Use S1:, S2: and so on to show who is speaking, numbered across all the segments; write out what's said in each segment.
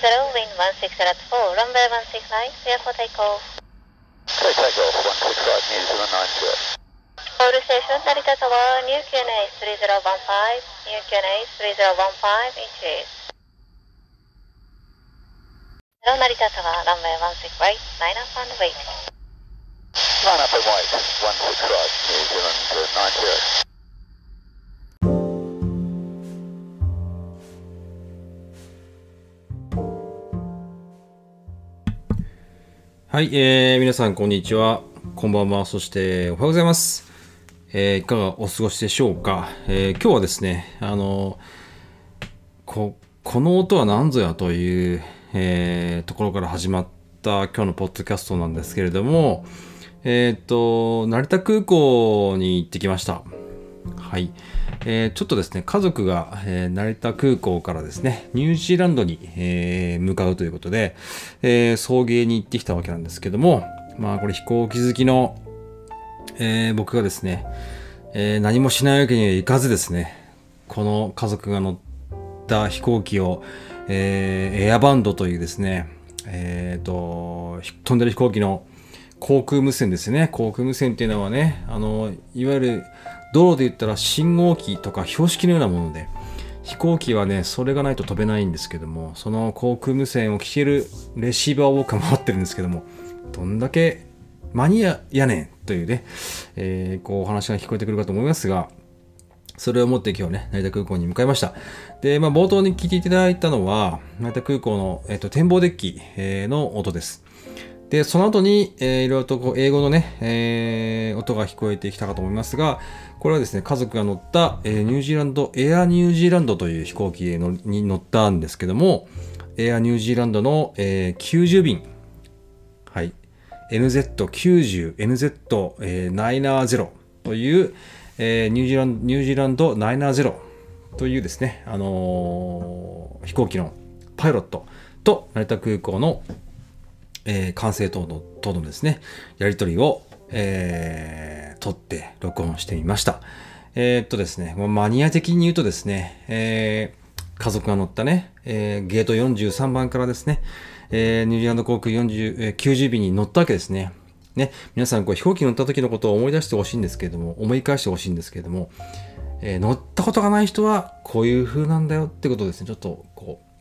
S1: 0, wind 16 at 4, runway 169, clear for takeoff.
S2: Clear takeoff, 165, New Zealand 90.
S1: All station, Narita Tower, New QNA 3015, New QNA 3015, inches. Hello, Narita Tower, runway 16 right, line up and wait.
S2: Line up and wait, 165, New Zealand uh, 90.
S3: はい、えー、皆さんこんにちは。こんばんは。そしておはようございます。えー、いかがお過ごしでしょうか。えー、今日はですね、あのこ、この音は何ぞやという、えー、ところから始まった今日のポッドキャストなんですけれども、えっ、と、成田空港に行ってきました。はい。えー、ちょっとですね、家族が、えー、成田空港からですね、ニュージーランドに、えー、向かうということで、え送迎に行ってきたわけなんですけども、まあこれ飛行機好きの、え僕がですね、え何もしないわけにはいかずですね、この家族が乗った飛行機を、えエアバンドというですね、えっ、と、飛んでる飛行機の航空無線ですね。航空無線っていうのはね、あの、いわゆる道路で言ったら信号機とか標識のようなもので、飛行機はね、それがないと飛べないんですけども、その航空無線を聞けるレシーバーを僕は持ってるんですけども、どんだけマニアやねんというね、えー、こうお話が聞こえてくるかと思いますが、それを持って今日ね、成田空港に向かいました。で、まあ冒頭に聞いていただいたのは、成田空港の、えっと、展望デッキ、の音です。で、その後に、えー、いろいろとこう英語のね、えー、音が聞こえてきたかと思いますが、これはですね、家族が乗った、えー、ニュージーランド、エアニュージーランドという飛行機に乗ったんですけども、エアニュージーランドの、えー、90便、はい、NZ90、NZ970 という、えー、ニュージーランド、ニュージーランド970というですね、あのー、飛行機のパイロットと成田空港のえー、管制等の、等のですね、やりとりを、えー、撮って録音してみました。えー、っとですね、マニア的に言うとですね、えー、家族が乗ったね、えー、ゲート43番からですね、えー、ニュージーランド航空40、えー、90便に乗ったわけですね。ね、皆さんこう飛行機乗った時のことを思い出してほしいんですけれども、思い返してほしいんですけれども、えー、乗ったことがない人はこういう風なんだよってことですね、ちょっとこう、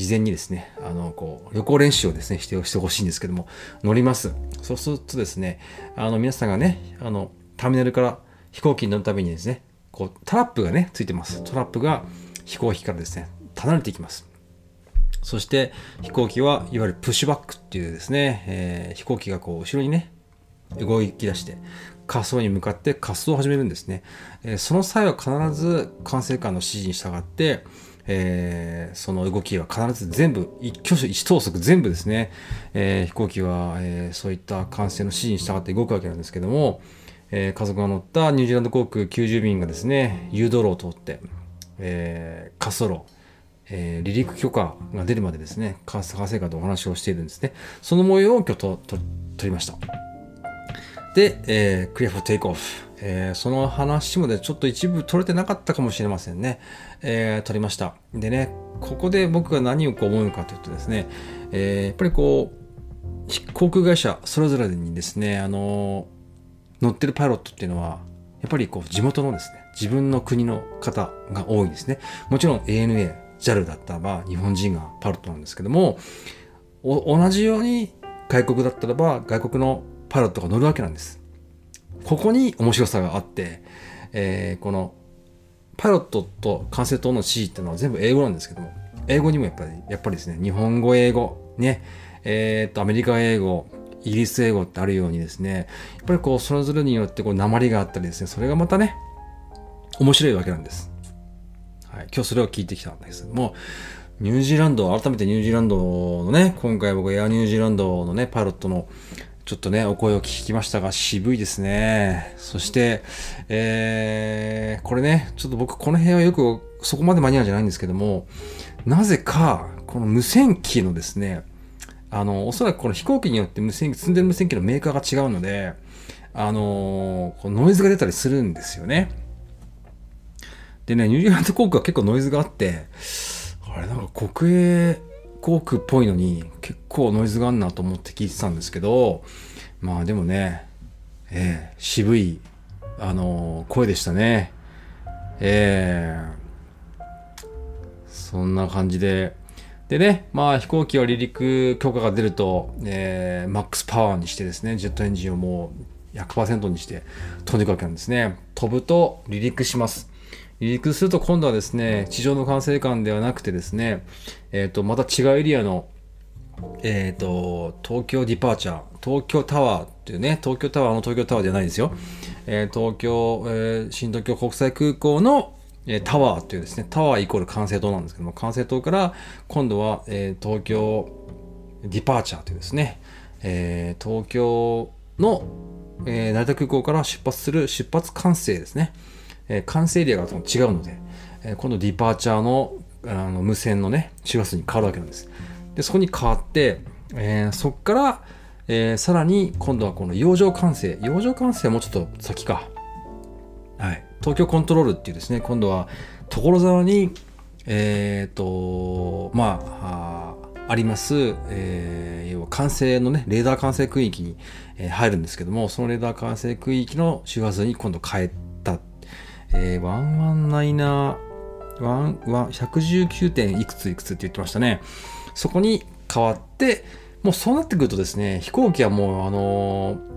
S3: 事前にですね、あの、こう、旅行練習をですね、してしてほしいんですけども、乗ります。そうするとですね、あの、皆さんがね、あの、ターミナルから飛行機に乗るためにですね、こう、トラップがね、ついてます。トラップが飛行機からですね、離れていきます。そして飛行機はいわゆるプッシュバックっていうですね、えー、飛行機がこう後ろにね動き出して滑走に向かって滑走を始めるんですね、えー、その際は必ず管制官の指示に従ってえー、その動きは必ず全部、一挙手一投足全部ですね、えー、飛行機は、えー、そういった管制の指示に従って動くわけなんですけども、え家族が乗ったニュージーランド航空90便がですね、誘導路を通って、え滑走路、え離陸許可が出るまでですね、管制官とお話をしているんですね。その模様を今日とと撮りました。で、えー、クリアフォーテイクオフ。えー、その話もね、ちょっと一部取れてなかったかもしれませんね。えー、撮りました。でね、ここで僕が何をこう思うかというとですね、えー、やっぱりこう、航空会社それぞれにですね、あの乗ってるパイロットっていうのは、やっぱりこう地元のですね、自分の国の方が多いんですね。もちろん ANA、JAL だったらば日本人がパイロットなんですけども、同じように外国だったらば外国のパイロットが乗るわけなんです。ここに面白さがあって、えー、このパイロットと管制塔の指示っていうのは全部英語なんですけども、英語にもやっぱり、やっぱりですね、日本語、英語、ね、えー、っと、アメリカ英語、イギリス英語ってあるようにですね、やっぱりこう、それぞれによってこう、鉛があったりですね、それがまたね、面白いわけなんです。はい、今日それを聞いてきたんですけども、ニュージーランド、改めてニュージーランドのね、今回僕エアニュージーランドのね、パイロットのちょっとね、お声を聞きましたが、渋いですね。そして、えー、これね、ちょっと僕この辺はよく、そこまでマニアじゃないんですけども、なぜか、この無線機のですね、あの、おそらくこの飛行機によって無線機、積んでる無線機のメーカーが違うので、あのー、ノイズが出たりするんですよね。でね、ニュージーランド航空は結構ノイズがあって、あれなんか国営航空っぽいのに結構ノイズがあんなと思って聞いてたんですけどまあでもね、えー渋い、あのー声でしたねえーそんな感じででね、まあ飛行機は離陸許可が出ると、えーマックスパワーにしてですね、ジェットエンジンをもう100%にして飛んでいくわけなんですね。飛ぶと離陸します。離陸すると今度はですね、地上の管制官ではなくてですね、えっ、と、また違うエリアの、えっ、と、東京ディパーチャー、東京タワーっていうね、東京タワーの東京タワーじゃないですよ。えー東京、え新東京国際空港の、タワーっていうですね、タワーイコール管制塔なんですけども、管制塔から今度は、え東京ディパーチャーというですね、え東京の、え成田空港から出発する出発管制ですね。えー管制エリアが違うので、えー今度ディパーチャーのあの無線のね、周波数に変わるわけなんです。で、そこに変わって、えーそこから、えーさらに今度はこの洋上管制。洋上管制はもうちょっと先か。はい。東京コントロールっていうですね、今度は所沢に、えっ、と、まあ、あーあります、えー要は管制のね、レーダー管制区域に、えー入るんですけども、そのレーダー管制区域の周波数に今度変えた。えー、119ワンワン119点いくついくつって言ってましたね。そこに変わって、もうそうなってくるとですね、飛行機はもう、あのー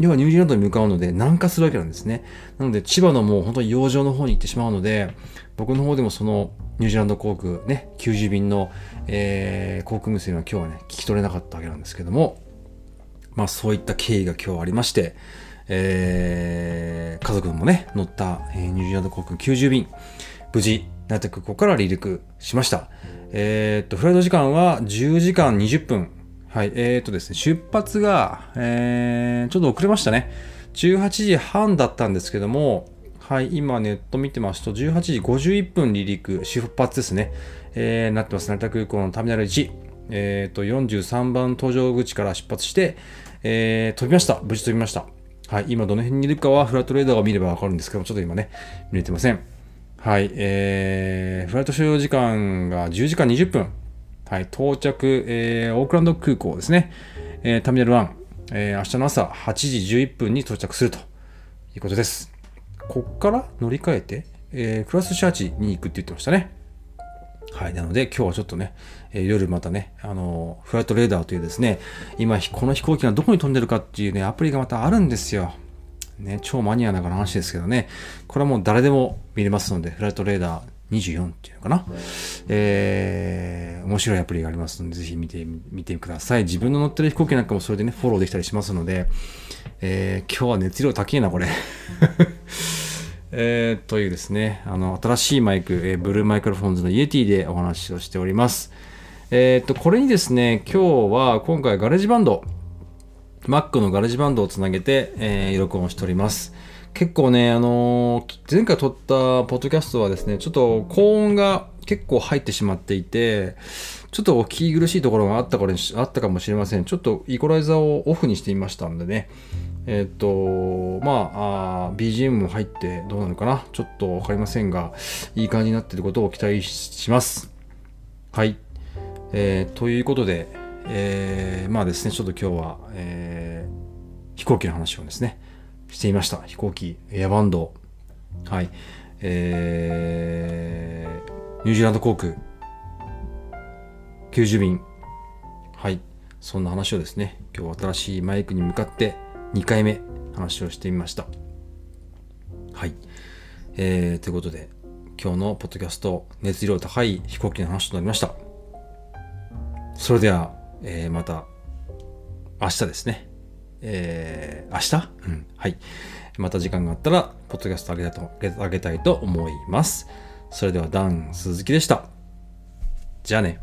S3: 要はニュージーランドに向かうので南下するわけなんですね。なので千葉のもう本当に洋上の方に行ってしまうので、僕の方でもそのニュージーランド航空ね、90便の、えー航空無線は今日はね、聞き取れなかったわけなんですけども、まあそういった経緯が今日ありまして、えー家族もね、乗った、えーニュージーランド航空90便、無事、成田空港から離陸しました。えーっと、フライト時間は10時間20分。はい、えーっとですね、出発が、えーちょっと遅れましたね。18時半だったんですけども、はい、今ネット見てますと、18時51分離陸、出発ですね。えーなってます。成田空港のターミナル1。えーっと、43番搭乗口から出発して、えー飛びました。無事飛びました。はい、今どの辺にいるかはフライトレーダーを見ればわかるんですけども、ちょっと今ね、見れてません。はい、えー、フライト所要時間が10時間20分。はい、到着、えー、オークランド空港ですね。えーターミナル1、えー明日の朝8時11分に到着するということです。こっから乗り換えて、えークラスシャーチに行くって言ってましたね。はい。なので、今日はちょっとね、えー夜またね、あのーフライトレーダーというですね、今、この飛行機がどこに飛んでるかっていうね、アプリがまたあるんですよ。ね、超マニアな話ですけどね、これはもう誰でも見れますので、フライトレーダー24っていうのかな。えー、面白いアプリがありますので、ぜひ見てみてください。自分の乗ってる飛行機なんかもそれでね、フォローできたりしますので、えー、今日は熱量高いな、これ。えー、というですね、あの、新しいマイク、えーブルーマイクロフォンズのイエティでお話をしております。えーっと、これにですね、今日は今回ガレージバンド、Mac のガレージバンドをつなげて、えー録音しております。結構ね、あのー前回録ったポッドキャストはですね、ちょっと高音が結構入ってしまっていて、ちょっとお聞き苦しいところがあったあったかもしれません。ちょっとイコライザーをオフにしてみましたんでね。えーっと、まああ BGM も入ってどうなのかな？ちょっとわかりませんが、いい感じになっていることを期待します。はい。えーということで、えーまあですね、ちょっと今日は、えー飛行機の話をですね、していました。飛行機、エアバンド、はい、えーニュージーランド航空、90便、はい、そんな話をですね、今日新しいマイクに向かって2回目話をしてみました。はい。えーということで、今日のポッドキャスト、熱量高い飛行機の話となりました。それでは、えーまた明日ですね。えー明日？うん。はい。また時間があったら、ポッドキャストあげたとあげたいと思います。それでは、ダン鈴木でした。じゃあね。